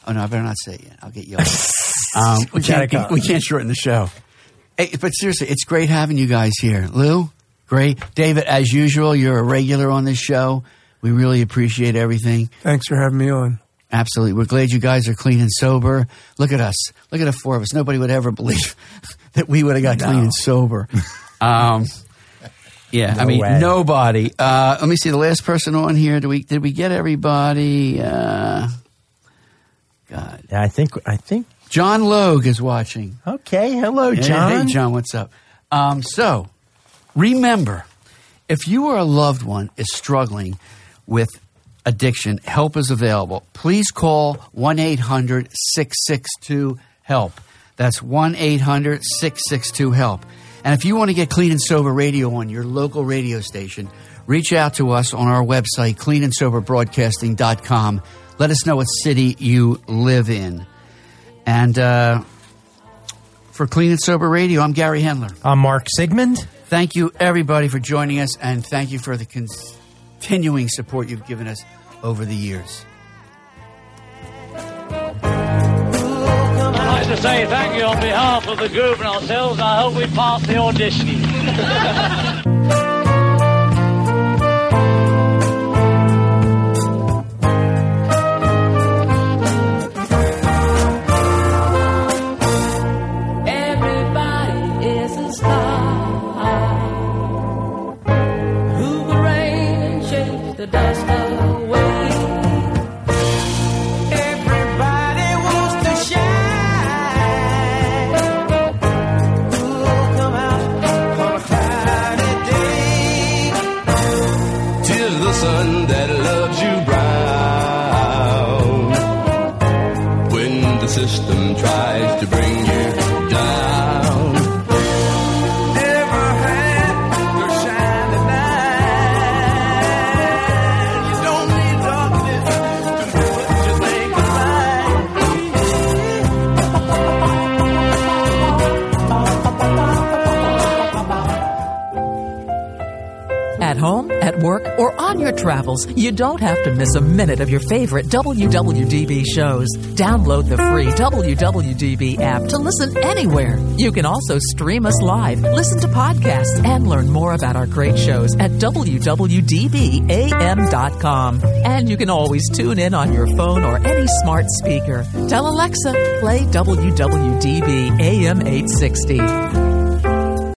Oh, no, I better not say it yet. I'll get yelled at. um, we, We can't, we can't shorten the show. Hey, but seriously, it's great having you guys here. Lou, great. David, as usual, you're a regular on this show. We really appreciate everything. Thanks for having me on. Absolutely. We're glad you guys are clean and sober. Look at us. Look at the four of us. Nobody would ever believe that we would have got clean and sober. Um, yeah, I mean, way. nobody. Uh, let me see the last person on here. Did we did we get everybody? Uh, God, Yeah, I think I think. John Logue is watching. Okay, hello, John. Hey, John, what's up? Um, so, remember, if you or a loved one is struggling with addiction, help is available. Please call 1 800 662 HELP. That's 1 800 662 HELP. And if you want to get Clean and Sober Radio on your local radio station, reach out to us on our website, cleanandsoberbroadcasting.com. Let us know what city you live in. And uh, for Clean and Sober Radio, I'm Gary Hendler. I'm Mark Sigmund. Thank you, everybody, for joining us, and thank you for the continuing support you've given us over the years. I'd like to say thank you on behalf of the group and ourselves. I hope we pass the auditioning. work, or on your travels, you don't have to miss a minute of your favorite WWDB shows. Download the free WWDB app to listen anywhere. You can also stream us live, listen to podcasts, and learn more about our great shows at WWDBAM.com. And you can always tune in on your phone or any smart speaker. Tell Alexa, play WWDB AM 860.